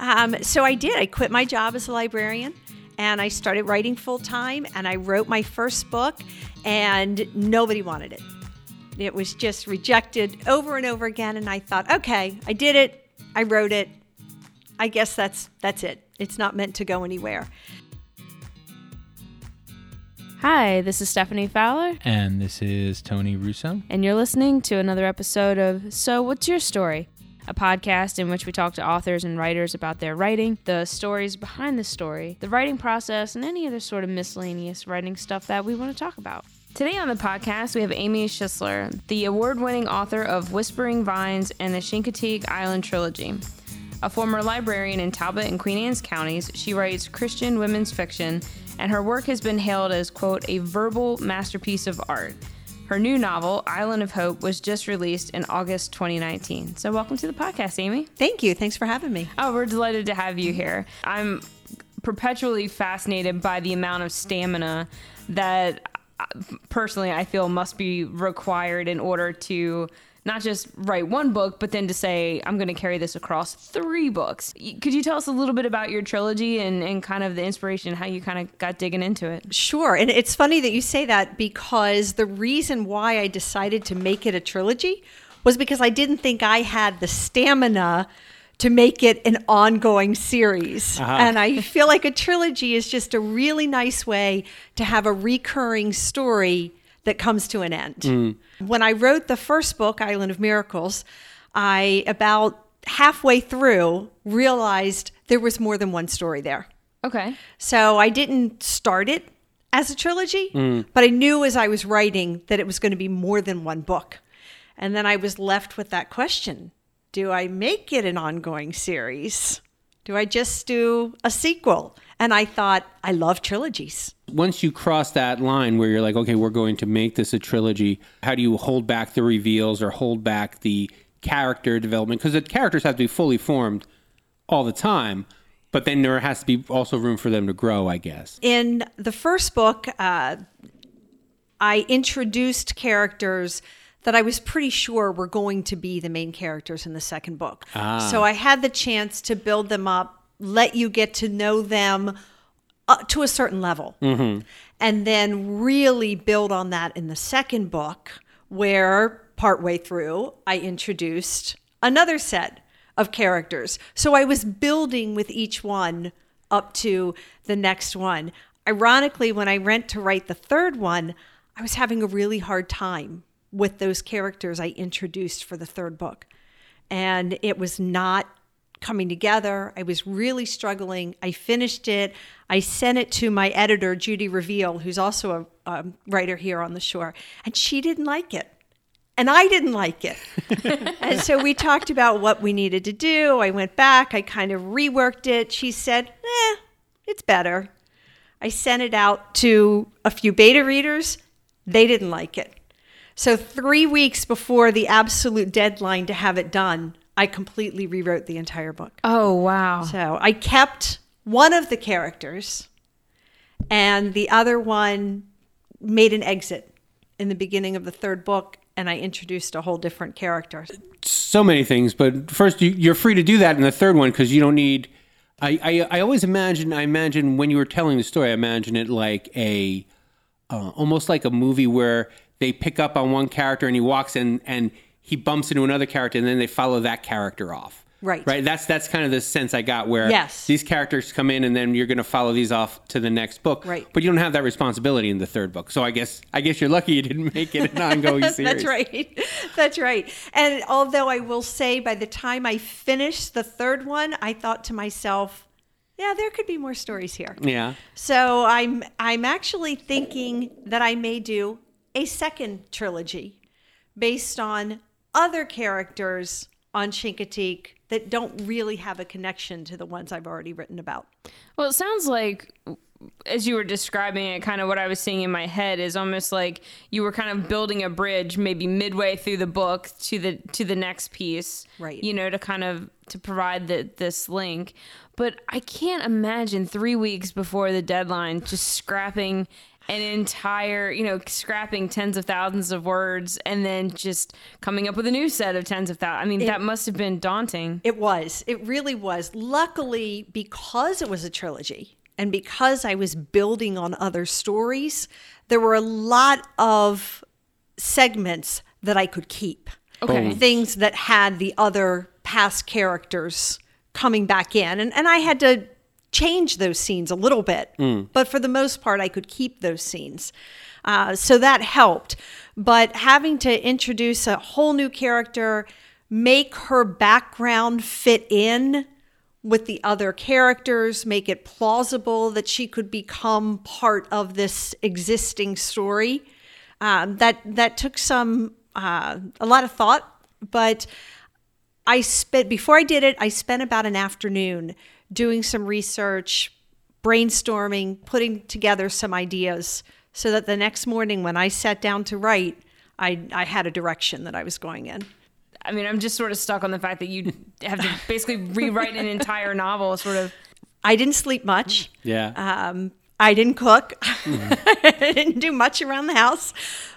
Um, so I did. I quit my job as a librarian and I started writing full time and I wrote my first book and nobody wanted it. It was just rejected over and over again and I thought, "Okay, I did it. I wrote it. I guess that's that's it. It's not meant to go anywhere." Hi, this is Stephanie Fowler, And this is Tony Russo. and you're listening to another episode of So What's Your Story? A podcast in which we talk to authors and writers about their writing, the stories behind the story, the writing process, and any other sort of miscellaneous writing stuff that we want to talk about. Today on the podcast, we have Amy Schisler, the award winning author of Whispering Vines and the Chincoteague Island Trilogy. A former librarian in Talbot and Queen Anne's counties, she writes Christian women's fiction, and her work has been hailed as, quote, a verbal masterpiece of art. Her new novel, Island of Hope, was just released in August 2019. So, welcome to the podcast, Amy. Thank you. Thanks for having me. Oh, we're delighted to have you here. I'm perpetually fascinated by the amount of stamina that uh, personally I feel must be required in order to not just write one book, but then to say, I'm going to carry this across three books. Could you tell us a little bit about your trilogy and, and kind of the inspiration, how you kind of got digging into it? Sure. And it's funny that you say that because the reason why I decided to make it a trilogy was because I didn't think I had the stamina to make it an ongoing series. Uh-huh. And I feel like a trilogy is just a really nice way to have a recurring story that comes to an end. Mm. When I wrote the first book, Island of Miracles, I about halfway through realized there was more than one story there. Okay. So I didn't start it as a trilogy, mm. but I knew as I was writing that it was going to be more than one book. And then I was left with that question Do I make it an ongoing series? Do I just do a sequel? And I thought, I love trilogies. Once you cross that line where you're like, okay, we're going to make this a trilogy, how do you hold back the reveals or hold back the character development? Because the characters have to be fully formed all the time, but then there has to be also room for them to grow, I guess. In the first book, uh, I introduced characters that I was pretty sure were going to be the main characters in the second book. Ah. So I had the chance to build them up, let you get to know them uh, to a certain level, and then really build on that in the second book, where partway through I introduced another set of characters. So I was building with each one up to the next one. Ironically, when I went to write the third one, I was having a really hard time with those characters I introduced for the third book. And it was not coming together. I was really struggling. I finished it. I sent it to my editor, Judy Reveal, who's also a, writer here on the shore, and she didn't like it. And I didn't like it. and so we talked about what we needed to do. I went back, I kind of reworked it. She said, eh, it's better. I sent it out to a few beta readers. They didn't like it. So, three weeks before the absolute deadline to have it done, I completely rewrote the entire book. Oh, wow. So, I kept one of the characters, and the other one made an exit in the beginning of the third book, and I introduced a whole different character. so many things, but first you, you're free to do that in the third one because you don't need. I, I I always imagine I imagine when you were telling the story, I imagine it like a uh, almost like a movie where they pick up on one character and he walks in and he bumps into another character and then they follow that character off. Right. Right. That's that's kind of the sense I got where Yes. these characters come in and then you're going to follow these off to the next book. Right. But you don't have that responsibility in the third book. So I guess I guess you're lucky you didn't make it an ongoing series. That's right. That's right. And although I will say, by the time I finished the third one, I thought to myself, yeah, there could be more stories here. Yeah. So I'm I'm actually thinking that I may do a second trilogy based on other characters on Chincoteague that don't really have a connection to the ones I've already written about. Well, it sounds like as you were describing it, kind of what I was seeing in my head is almost like you were kind of building a bridge maybe midway through the book to the to the next piece. Right. You know, to kind of to provide the this link. But I can't imagine three weeks before the deadline just scrapping an entire, you know, scrapping tens of thousands of words and then just coming up with a new set of tens of thousands. I mean, that must have been daunting. It was. It really was. Luckily, because it was a trilogy and because I was building on other stories, there were a lot of segments that I could keep. Okay. Things that had the other past characters coming back in. And, and I had to change those scenes a little bit. But for the most part, I could keep those scenes. Uh, so that helped. But having to introduce a whole new character, make her background fit in with the other characters, make it plausible that she could become part of this existing story. Um, that that took some uh, a lot of thought, but I spent before I did it. I spent about an afternoon doing some research, brainstorming, putting together some ideas, so that the next morning when I sat down to write, I I had a direction that I was going in. I mean, I'm just sort of stuck on the fact that you have to basically rewrite an entire novel, sort of. I didn't sleep much. Yeah. Um, I didn't cook. I didn't do much around the house.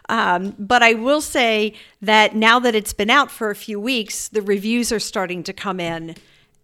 Um, but I will say that now that it's been out for a few weeks, the reviews are starting to come in,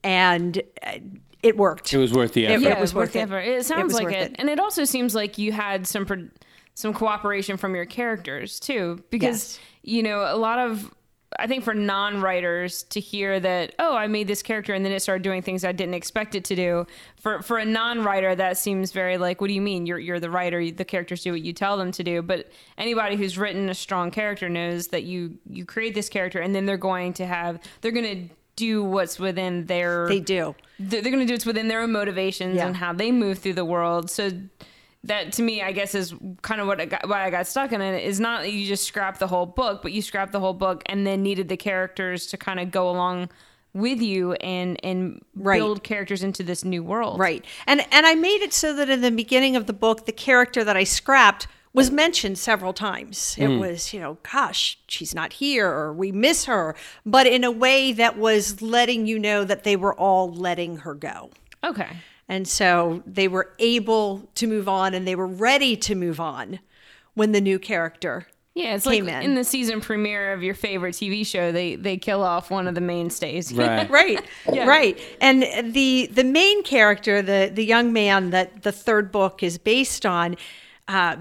and uh, it worked. it was worth the effort. Yeah. Yeah, was worth the it. effort. It sounds was like it. it. and it also seems like you had some pro- some cooperation from your characters too, because Yes. you know a lot of. I think for non-writers to hear that, oh, I made this character and then it started doing things I didn't expect it to do. For for a non-writer, that seems very like, what do you mean? You're you're the writer. The characters do what you tell them to do. But anybody who's written a strong character knows that you you create this character and then they're going to have they're going to do what's within their They do. They're going to do what's within their own motivations Yeah. and how they move through the world. So that to me, I guess, is kind of what I got, why I got stuck in it. Is not that you just scrap the whole book, but you scrap the whole book and then needed the characters to kind of go along with you and and Right. build characters into this new world. Right. And and I made it so that in the beginning of the book, the character that I scrapped was mentioned several times. It was, you know, gosh, she's not here or we miss her, but in a way that was letting you know that they were all letting her go. Okay. And so they were able to move on and they were ready to move on when the new character Yeah, it's came like in. in the season premiere of your favorite TV show, they they kill off one of the mainstays. Right. right Yeah. right and the the main character the the young man that the third book is based on uh,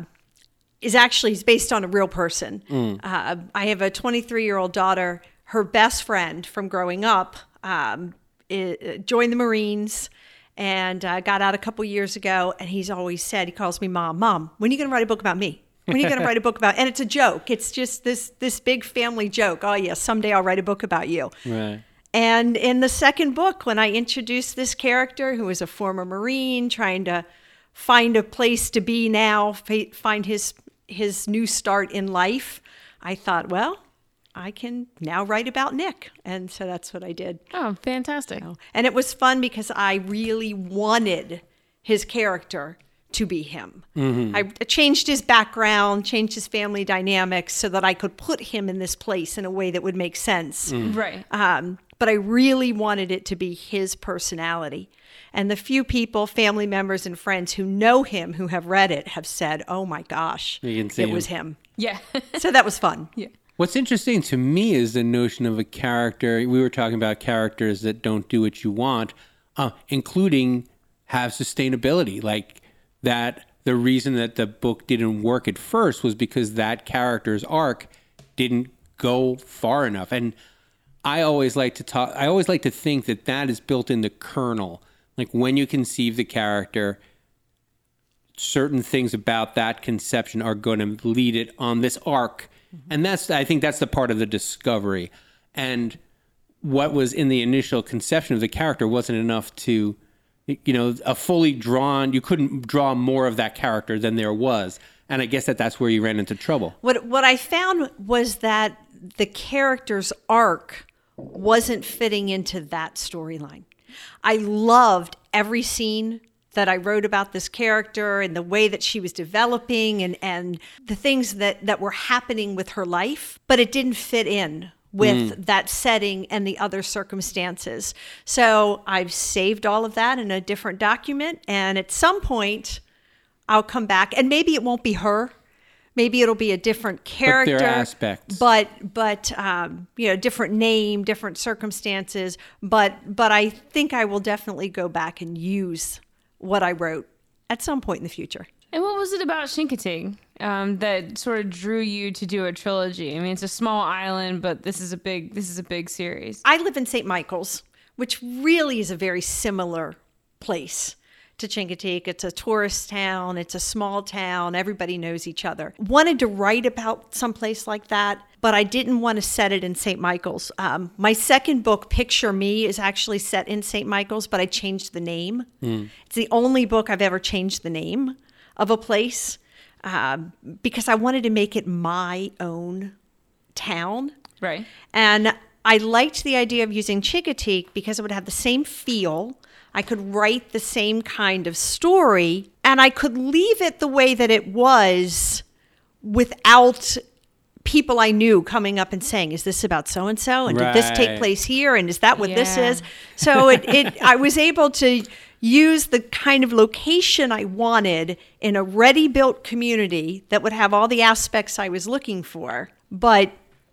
is actually is based on a real person. Uh, i have a 23 year old daughter. Her best friend from growing up um, i joined the marines and uh, got out a couple years ago and he's always said he calls me mom mom when are you going to write a book about me? When are you going to write a book about and it's a joke. It's just this this big family joke. Oh yeah someday i'll write a book about you. Right. and in the second book, when I introduced this character who was a former Marine trying to find a place to be now, find his his new start in life, I thought, well, I can now write about Nick, and so that's what I did. Oh, fantastic. And it was fun because I really wanted his character to be him. I changed his background, changed his family dynamics so that I could put him in this place in a way that would make sense. Right. Um, but I really wanted it to be his personality. And the few people, family members, and friends who know him, who have read it, have said, "Oh my gosh, You can see it him. was him." Yeah. So that was fun. yeah. What's interesting to me is the notion of a character. We were talking about characters that don't do what you want, uh, including have sustainability. Like that, the reason that the book didn't work at first was because that character's arc didn't go far enough. And I always like to talk. I always like to think that that is built in the kernel. Like when you conceive the character, certain things about that conception are going to lead it on this arc mm-hmm. and that's i think that's the part of the discovery and what was in the initial conception of the character wasn't enough to you know a fully drawn you couldn't draw more of that character than there was and i guess that that's where you ran into trouble What what I found was that the character's arc wasn't fitting into that storyline. I loved every scene that I wrote about this character and the way that she was developing and, and the things that, that were happening with her life, but it didn't fit in with that setting and the other circumstances. So I've saved all of that in a different document. And at some point, I'll come back, and maybe it won't be her. Maybe it'll be a different character, but aspects. but but um, you know, different name, different circumstances. But but I think I will definitely go back and use what I wrote at some point in the future. And what was it about Chincoteague um, that sort of drew you to do a trilogy? I mean, it's a small island, but this is a big this is a big series. I live in St. Michael's, which really is a very similar place to Chincoteague. It's a tourist town, it's a small town, everybody knows each other. Wanted to write about someplace like that, but I didn't want to set it in St. Michael's. Um, my second book, Picture Me, is actually set in St. Michael's, but I changed the name. It's the only book I've ever changed the name of a place um, because I wanted to make it my own town. Right. And I liked the idea of using Chincoteague because it would have the same feel. I could write the same kind of story and I could leave it the way that it was without people I knew coming up and saying, "Is this about so and so? And did this take place here? And is that what this is?" So it, it I was able to use the kind of location I wanted in a ready-built community that would have all the aspects I was looking for, but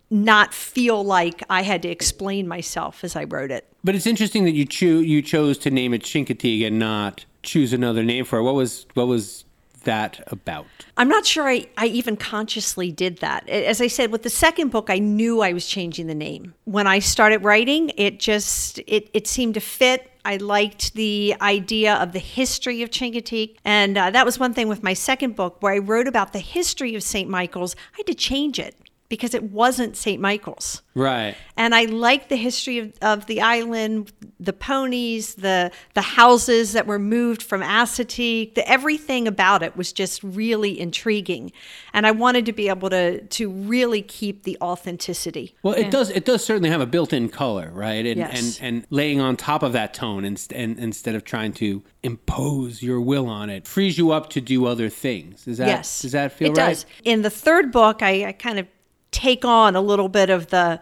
not feel like I had to explain myself as I wrote it. But it's interesting that you cho- you chose to name it Chincoteague and not choose another name for it. What was what was that about? I'm not sure I, I even consciously did that. As I said, with the second book, I knew I was changing the name. When I started writing, it just it, it seemed to fit. I liked the idea of the history of Chincoteague. And uh, that was one thing with my second book where I wrote about the history of St. Michael's. I had to change it because it wasn't St. Michael's. Right. And I like the history of, of the island, the ponies, the the houses that were moved from Assateague, the everything about it was just really intriguing. And I wanted to be able to to really keep the authenticity. Well, it does. It does certainly have a built-in color, right? And Yes. and, and laying on top of that tone, and, and instead of trying to impose your will on it, frees you up to do other things. Is that yes. Does that feel it right? does. In the third book, I, I kind of take on a little bit of the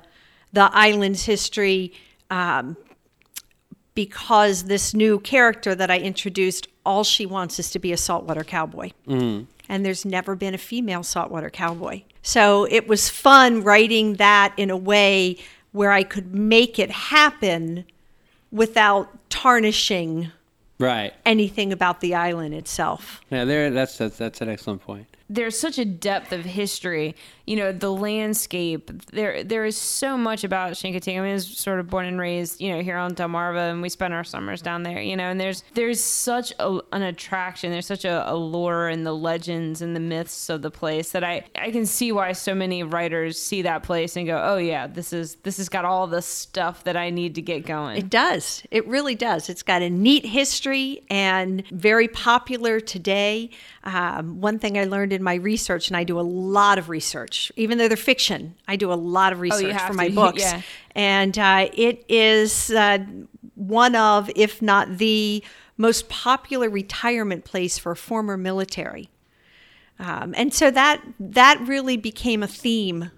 the island's history um, because this new character that I introduced, all she wants is to be a saltwater cowboy. And there's never been a female saltwater cowboy. So it was fun writing that in a way where I could make it happen without tarnishing Right. anything about the island itself. Yeah. There. That's that's that's an excellent point. There's such a depth of history. You know, the landscape. There, there is so much about Chincoteague. I mean, I was sort of born and raised, you know, here on Delmarva, and we spend our summers down there. You know, and there's there's such a, an attraction. There's such a, a lore in the legends and the myths of the place that I I can see why so many writers see that place and go, oh yeah, this is this has got all the stuff that I need to get going. It does. It really does. It's got a neat history and very popular today. Um, one thing I learned in my research, and I do a lot of research, even though they're fiction, I do a lot of research have for my to, books. yeah. And uh, it is uh, one of, if not the most popular retirement place for former military. Um, and so that that really became a theme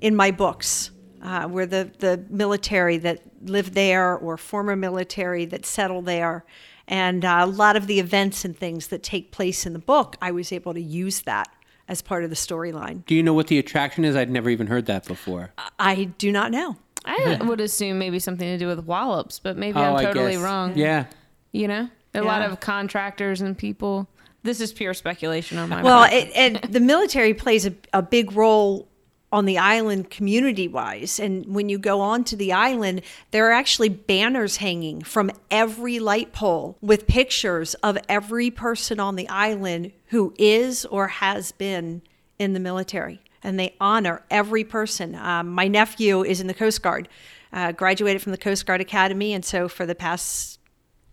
in my books, uh, where the, the military that lived there or former military that settled there, and uh, a lot of the events and things that take place in the book, I was able to use that as part of the storyline. Do you know what the attraction is? I'd never even heard that before. I do not know. I would assume maybe something to do with Wallops, but maybe oh, I'm totally wrong. Yeah. You know, a lot of contractors and people. This is pure speculation on my Well, part. it, and the military plays a, a big role on the island community wise. And when you go onto the island, there are actually banners hanging from every light pole with pictures of every person on the island who is or has been in the military. And they honor every person. Um, my nephew is in the Coast Guard, uh, graduated from the Coast Guard Academy. And so for the past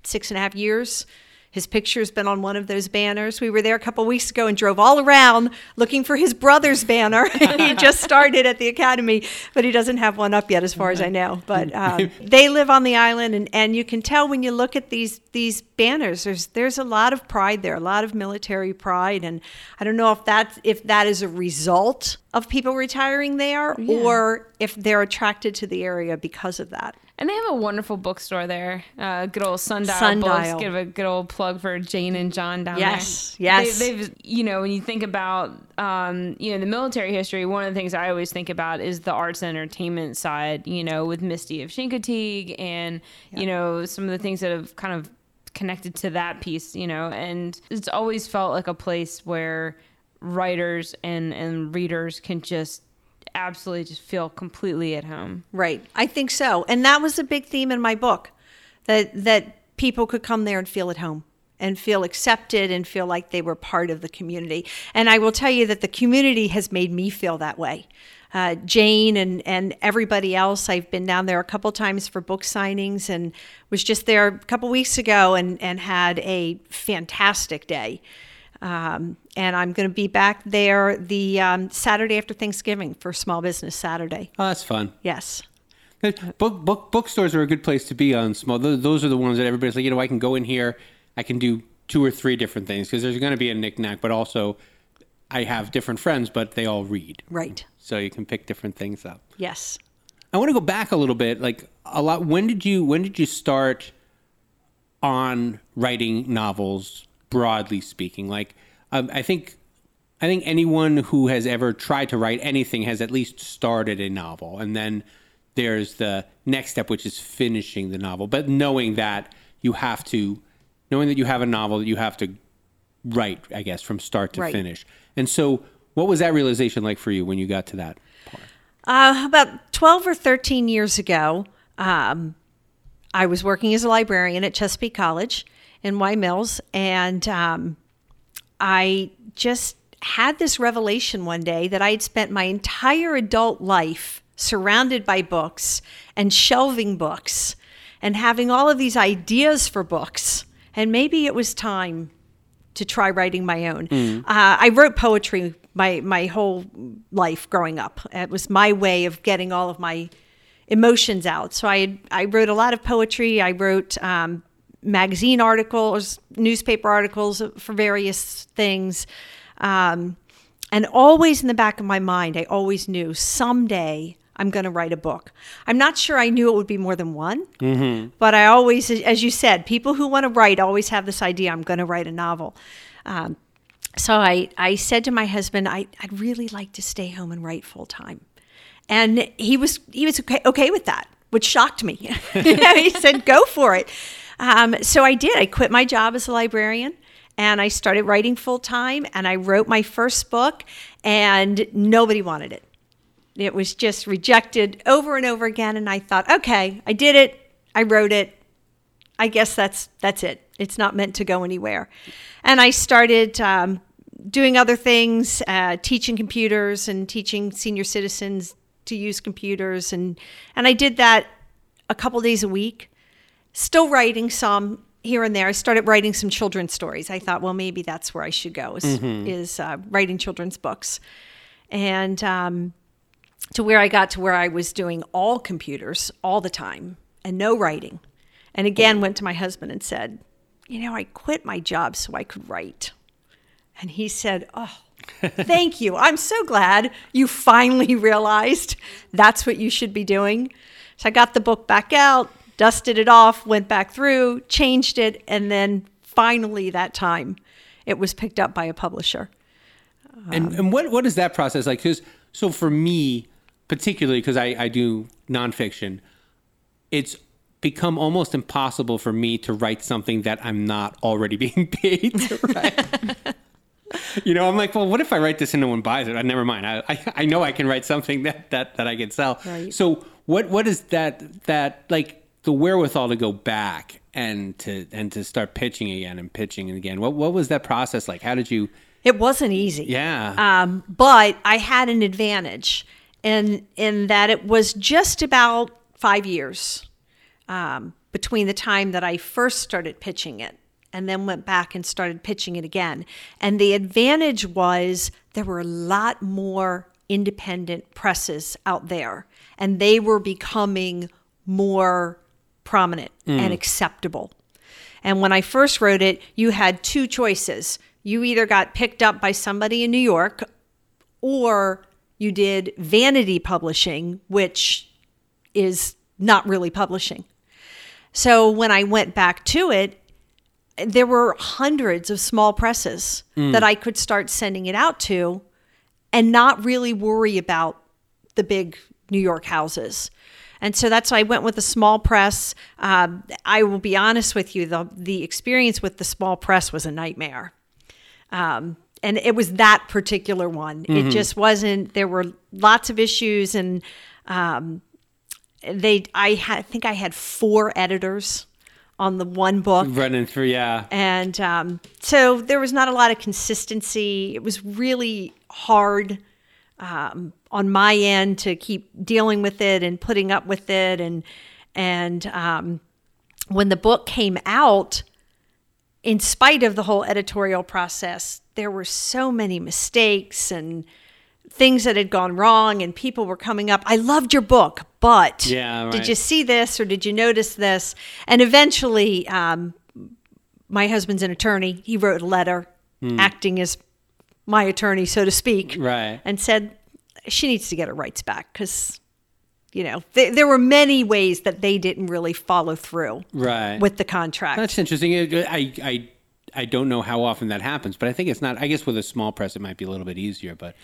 six and a half years. His picture's been on one of those banners. We were there a couple weeks ago and drove all around looking for his brother's banner. he just started at the academy, but he doesn't have one up yet, as far as I know. But um, they live on the island, and, and you can tell when you look at these these banners. There's there's a lot of pride there, a lot of military pride, and I don't know if that if that is a result of people retiring there or if they're attracted to the area because of that. And they have a wonderful bookstore there. Uh, good old Sundial, Sundial. Books. Give a good old plug for Jane and John down Yes, there. yes. They, they've, you know, when you think about, um, you know, the military history, one of the things I always think about is the arts and entertainment side, you know, with Misty of Chincoteague and, you know, some of the things that have kind of connected to that piece, you know, and it's always felt like a place where writers and, and readers can just absolutely just feel completely at home. Right. I think so. And that was a big theme in my book that that people could come there and feel at home and feel accepted and feel like they were part of the community. And I will tell you that the community has made me feel that way. Uh, Jane and, and everybody else, I've been down there a couple times for book signings and was just there a couple weeks ago and, and had a fantastic day. Um, and I'm going to be back there the um, Saturday after Thanksgiving for Small Business Saturday. Oh, that's fun. Yes. Book book bookstores are a good place to be on small. Those, those are the ones that everybody's like, you know, I can go in here, I can do two or three different things because there's going to be a knickknack, but also I have different friends, but they all read, Right. so you can pick different things up. Yes. I want to go back a little bit. Like a lot. When did you when did you start on writing novels? Broadly speaking, like um, I think I think anyone who has ever tried to write anything has at least started a novel, and then there's the next step, which is finishing the novel. But knowing that you have to, knowing that you have a novel that you have to write, I guess, from start to Right. finish. And so, what was that realization like for you when you got to that part? Uh, about 12 or 13 years ago, um, I was working as a librarian at Chesapeake College in Wye Mills, and um, I just had this revelation one day that I had spent my entire adult life surrounded by books and shelving books and having all of these ideas for books. And maybe it was time to try writing my own. Uh, I wrote poetry my my whole life growing up. It was my way of getting all of my emotions out. So I I wrote a lot of poetry. I wrote um, magazine articles, newspaper articles for various things. Um, and always in the back of my mind, I always knew someday I'm going to write a book. I'm not sure I knew it would be more than one, but I always, as you said, people who want to write always have this idea I'm going to write a novel. Um, so I, I said to my husband, I, I'd really like to stay home and write full time. And he was he was okay, okay with that, which shocked me. he said, "Go for it." Um, so I did. I quit my job as a librarian and I started writing full time. And I wrote my first book, and nobody wanted it. It was just rejected over and over again. And I thought, okay, I did it. I wrote it. I guess that's that's it. It's not meant to go anywhere. And I started um, doing other things, uh, teaching computers and teaching senior citizens to use computers, and and I did that a couple days a week. Still writing some here and there. I started writing some children's stories. I thought, well, maybe that's where I should go is, is uh, writing children's books, and um, to where I got to where I was doing all computers all the time and no writing. And again, went to my husband and said, You know, I quit my job so I could write. And he said, Oh, thank you. I'm so glad you finally realized that's what you should be doing. So I got the book back out, dusted it off, went back through, changed it, and then finally that time it was picked up by a publisher. And and what what is that process like? Because so for me, particularly because I I do nonfiction, it's become almost impossible for me to write something that I'm not already being paid to write. you know, I'm like, well, what if I write this and no one buys it? I never mind. I, I I know I can write something that that that I can sell. Right. So what what is that that like the wherewithal to go back and to and to start pitching again and pitching again? What what was that process like? How did you? It wasn't easy. Yeah. Um, but I had an advantage in in that it was just about five years um, between the time that I first started pitching it and then went back and started pitching it again. And the advantage was there were a lot more independent presses out there, and they were becoming more prominent and mm. acceptable. And when I first wrote it, you had two choices. You either got picked up by somebody in New York or you did vanity publishing, which is not really publishing. So when I went back to it, there were hundreds of small presses mm. that I could start sending it out to and not really worry about the big New York houses. And so that's why I went with a small press. Um, I will be honest with you, the, the experience with the small press was a nightmare. Um, and it was that particular one. It just wasn't, there were lots of issues and um, they, I had, I think I had four editors on the one book. Running through, yeah. And um, so there was not a lot of consistency. It was really hard um, on my end to keep dealing with it and putting up with it. And and um, when the book came out, in spite of the whole editorial process, there were so many mistakes and things that had gone wrong, and people were coming up. I loved your book, but Yeah, did you see this or did you notice this? And eventually, um, my husband's an attorney. He wrote a letter acting as my attorney, so to speak, Right. and said she needs to get her rights back because, you know, th- there were many ways that they didn't really follow through Right. with the contract. That's interesting. I, I, I don't know how often that happens, but I think it's not. I guess with a small press, it might be a little bit easier. But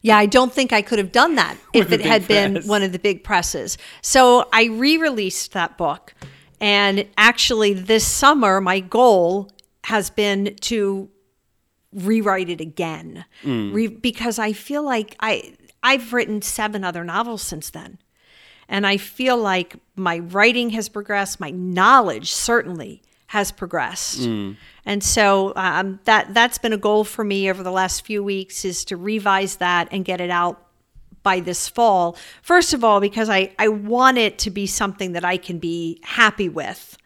Yeah, I don't think I could have done that if it had been press. one of the big presses. So I re released that book. And actually, this summer, my goal has been to rewrite it again Re- because I feel like I, I've written seven other novels since then. And I feel like my writing has progressed, my knowledge certainly has progressed. And so um, that that's been a goal for me over the last few weeks is to revise that and get it out by this fall. First of all, because I, I want it to be something that I can be happy with.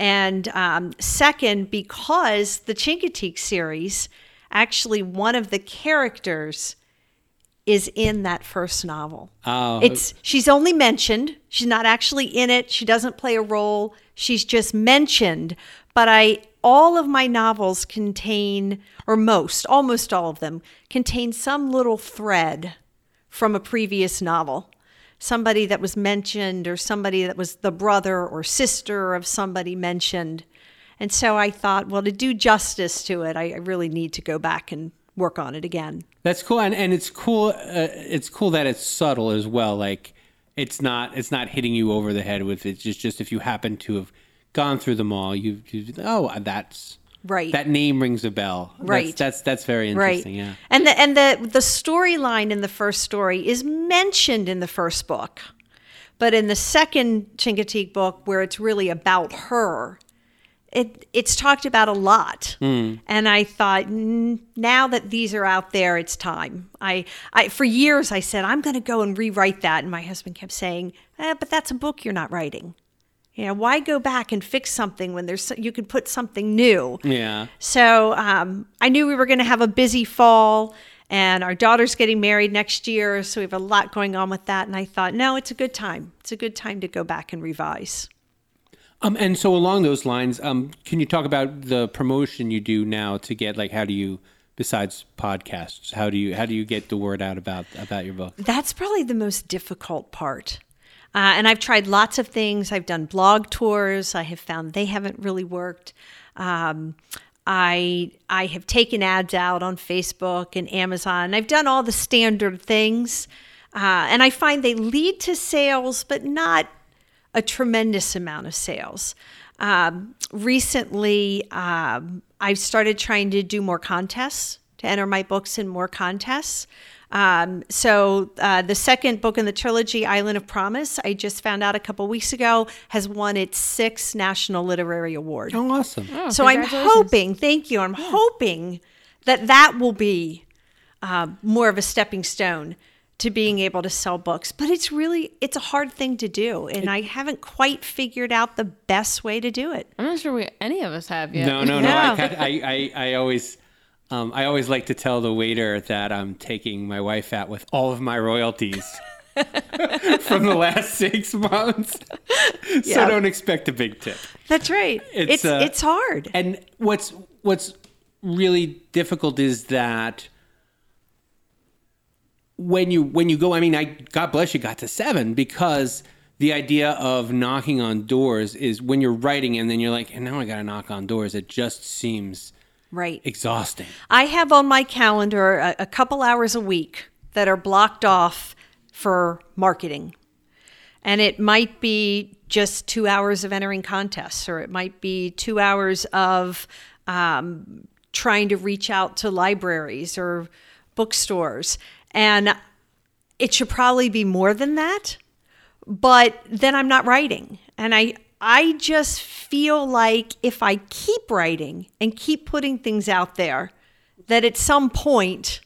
And um, second, because the Chincoteague series, actually one of the characters is in that first novel. Oh. it's she's only mentioned. She's not actually in it. She doesn't play a role. She's just mentioned. But I all of my novels contain, or most, almost all of them, contain some little thread from a previous novel. Somebody that was mentioned, or somebody that was the brother or sister of somebody mentioned. And so I thought, well, to do justice to it, I, really need to go back and work on it again. That's cool, and, and it's cool. Uh, it's cool that it's subtle as well. Like it's not it's not hitting you over the head with it. Just just if you happen to have gone through them all, you, you oh that's Right. That name rings a bell. Right. That's that's, very right interesting. Yeah. and the and the the storyline in the first story is mentioned in the first book but in the second chincoteague book where it's really about her it it's talked about a lot and i thought "Mm, now that these are out there it's time i i for years i said i'm going to go and rewrite that and my husband kept saying eh, but that's a book you're not writing you know why go back and fix something when there's you could put something new Yeah. so um, I knew we were going to have a busy fall, and our daughter's getting married next year, so we have a lot going on with that. And I thought, no, it's a good time. It's a good time to go back and revise. Um, and so along those lines, um, can you talk about the promotion you do now to get like how do you besides podcasts how do you how do you get the word out about about your book? That's probably the most difficult part. Uh, and I've tried lots of things. I've done blog tours. I have found they haven't really worked. Um, I I have taken ads out on Facebook and Amazon. I've done all the standard things, uh, and I find they lead to sales, but not a tremendous amount of sales. Um, recently, um, I've started trying to do more contests to enter my books in more contests. Um, so uh, the second book in the trilogy, Island of Promise, I just found out a couple weeks ago, has won its sixth National Literary Award. Oh, awesome! so I'm hoping, thank you, I'm hoping that that will be uh, more of a stepping stone to being able to sell books. But it's really it's a hard thing to do, and I haven't quite figured out the best way to do it. I'm not sure we any of us have yet. No, no, no. Yeah. I, I, I, I always, um, I always like to tell the waiter that I'm taking my wife out with all of my royalties from the last six months. so don't expect a big tip. That's right. It's, It's uh, it's hard. And what's what's really difficult is that when you when you go, I mean, I God bless you got to seven because the idea of knocking on doors is when you're writing and then you're like, and now I got to knock on doors. It just seems Right. exhausting. I have on my calendar a, a couple hours a week that are blocked off for marketing. And it might be just two hours of entering contests, or it might be two hours of um, trying to reach out to libraries or bookstores. And it should probably be more than that but then I'm not writing. And I I just feel like if I keep writing and keep putting things out there, that at some point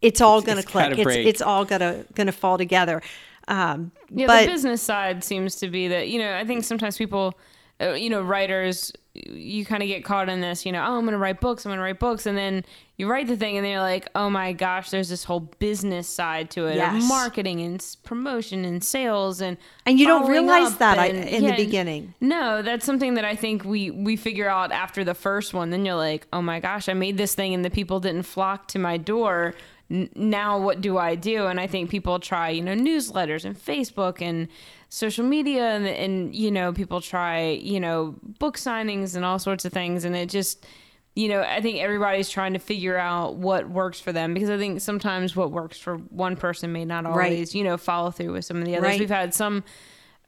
it's all going to click. It's it's all gonna going to fall together. Um, Yeah, but the business side seems to be that you know I think sometimes people, Uh, you know, writers, you kind of get caught in this. You know, oh, I'm going to write books. I'm going to write books, and then you write the thing, and then you're like, oh my gosh, there's this whole business side to it, Yes. of marketing and promotion and sales, and And you don't realize that and- in the beginning. No, that's something that I think we we figure out after the first one. Then you're like, oh my gosh, I made this thing, and the people didn't flock to my door. N- now what do I do? And I think people try, you know, newsletters and Facebook and social media, and, and you know, people try, you know, book signings and all sorts of things, and it just. You know, I think everybody's trying to figure out what works for them because I think sometimes what works for one person may not Right. always, you know, follow through with some of the others. Right. We've had some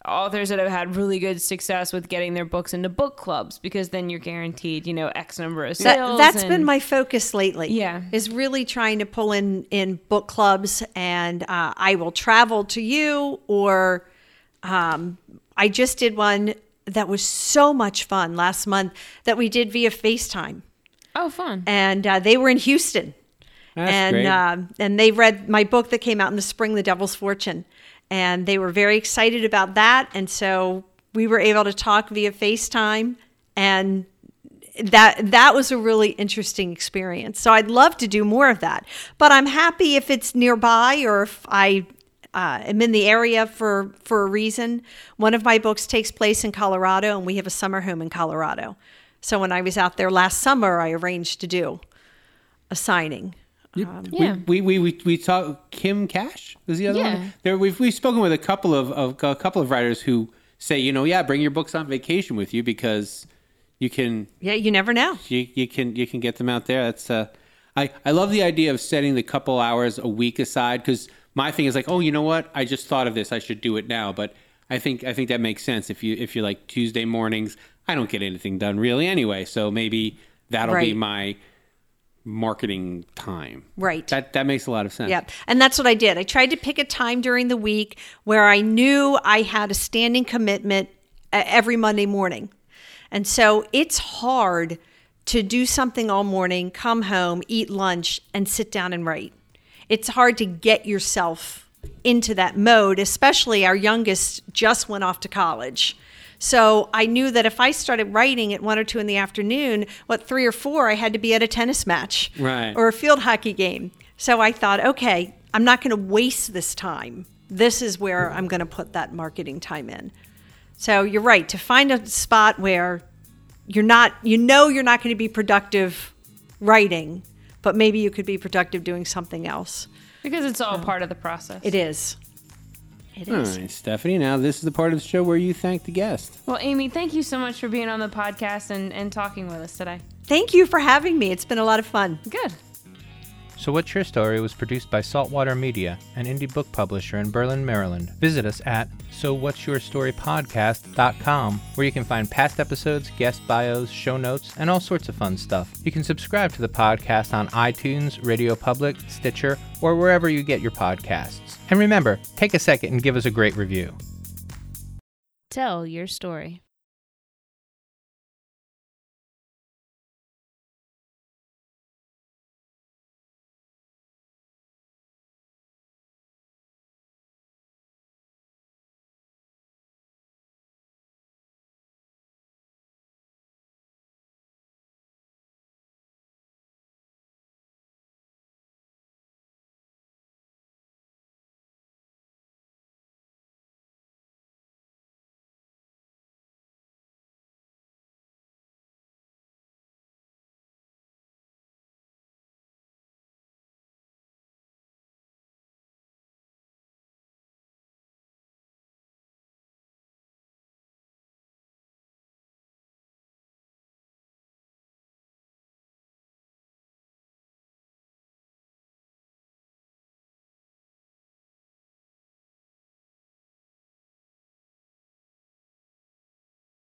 authors that have had really good success with getting their books into book clubs because then you're guaranteed, you know, X number of that, sales. that's and- been my focus lately. Yeah. is really trying to pull in in book clubs, and uh, I will travel to you, or um, I just did one that was so much fun last month that we did via FaceTime, oh fun. and uh, they were in Houston, That's and great. um, and they read my book that came out in the spring, The Devil's Fortune, and they were very excited about that, and so we were able to talk via FaceTime, and that that was a really interesting experience. So I'd love to do more of that, but I'm happy if it's nearby or if I. Uh, am in the area for for a reason. One of my books takes place in Colorado, and we have a summer home in Colorado. So when I was out there last summer, I arranged to do a signing. yeah. We we we we talked Kim Cash was the other Yeah. one. There we've we've spoken with a couple of, of a couple of writers who say you know yeah bring your books on vacation with you because you can Yeah, you never know. you, you can you can get them out there. That's uh, I I love the idea of setting the couple hours a week aside because my thing is like oh you know what I just thought of this I should do it now but I think I think that makes sense if you if you're like Tuesday mornings I don't get anything done really anyway so maybe that'll be my marketing time. Right. That that makes a lot of sense. Yeah. And that's what I did. I tried to pick a time during the week where I knew I had a standing commitment every Monday morning. And so it's hard to do something all morning, come home, eat lunch, and sit down and write. It's hard to get yourself into that mode, especially our youngest just went off to college. So I knew that if I started writing at one or two in the afternoon, what three or four, I had to be at a tennis match Right. or a field hockey game. So I thought, okay, I'm not going to waste this time. This is where I'm going to put that marketing time in. So you're right to find a spot where you're not, you know, you're not going to be productive writing, but maybe you could be productive doing something else. Because it's all part of the process. It is. It All is. right, Stephanie. Now this is the part of the show where you thank the guest. Well, Amy, thank you so much for being on the podcast and, and talking with us today. Thank you for having me. It's been a lot of fun. Good. So What's Your Story was produced by Saltwater Media, an indie book publisher in Berlin, Maryland. Visit us at sowhatsyourstorypodcast.com where you can find past episodes, guest bios, show notes, and all sorts of fun stuff. You can subscribe to the podcast on iTunes, Radio Public, Stitcher, or wherever you get your podcasts. And remember, take a second and give us a great review. Tell your story.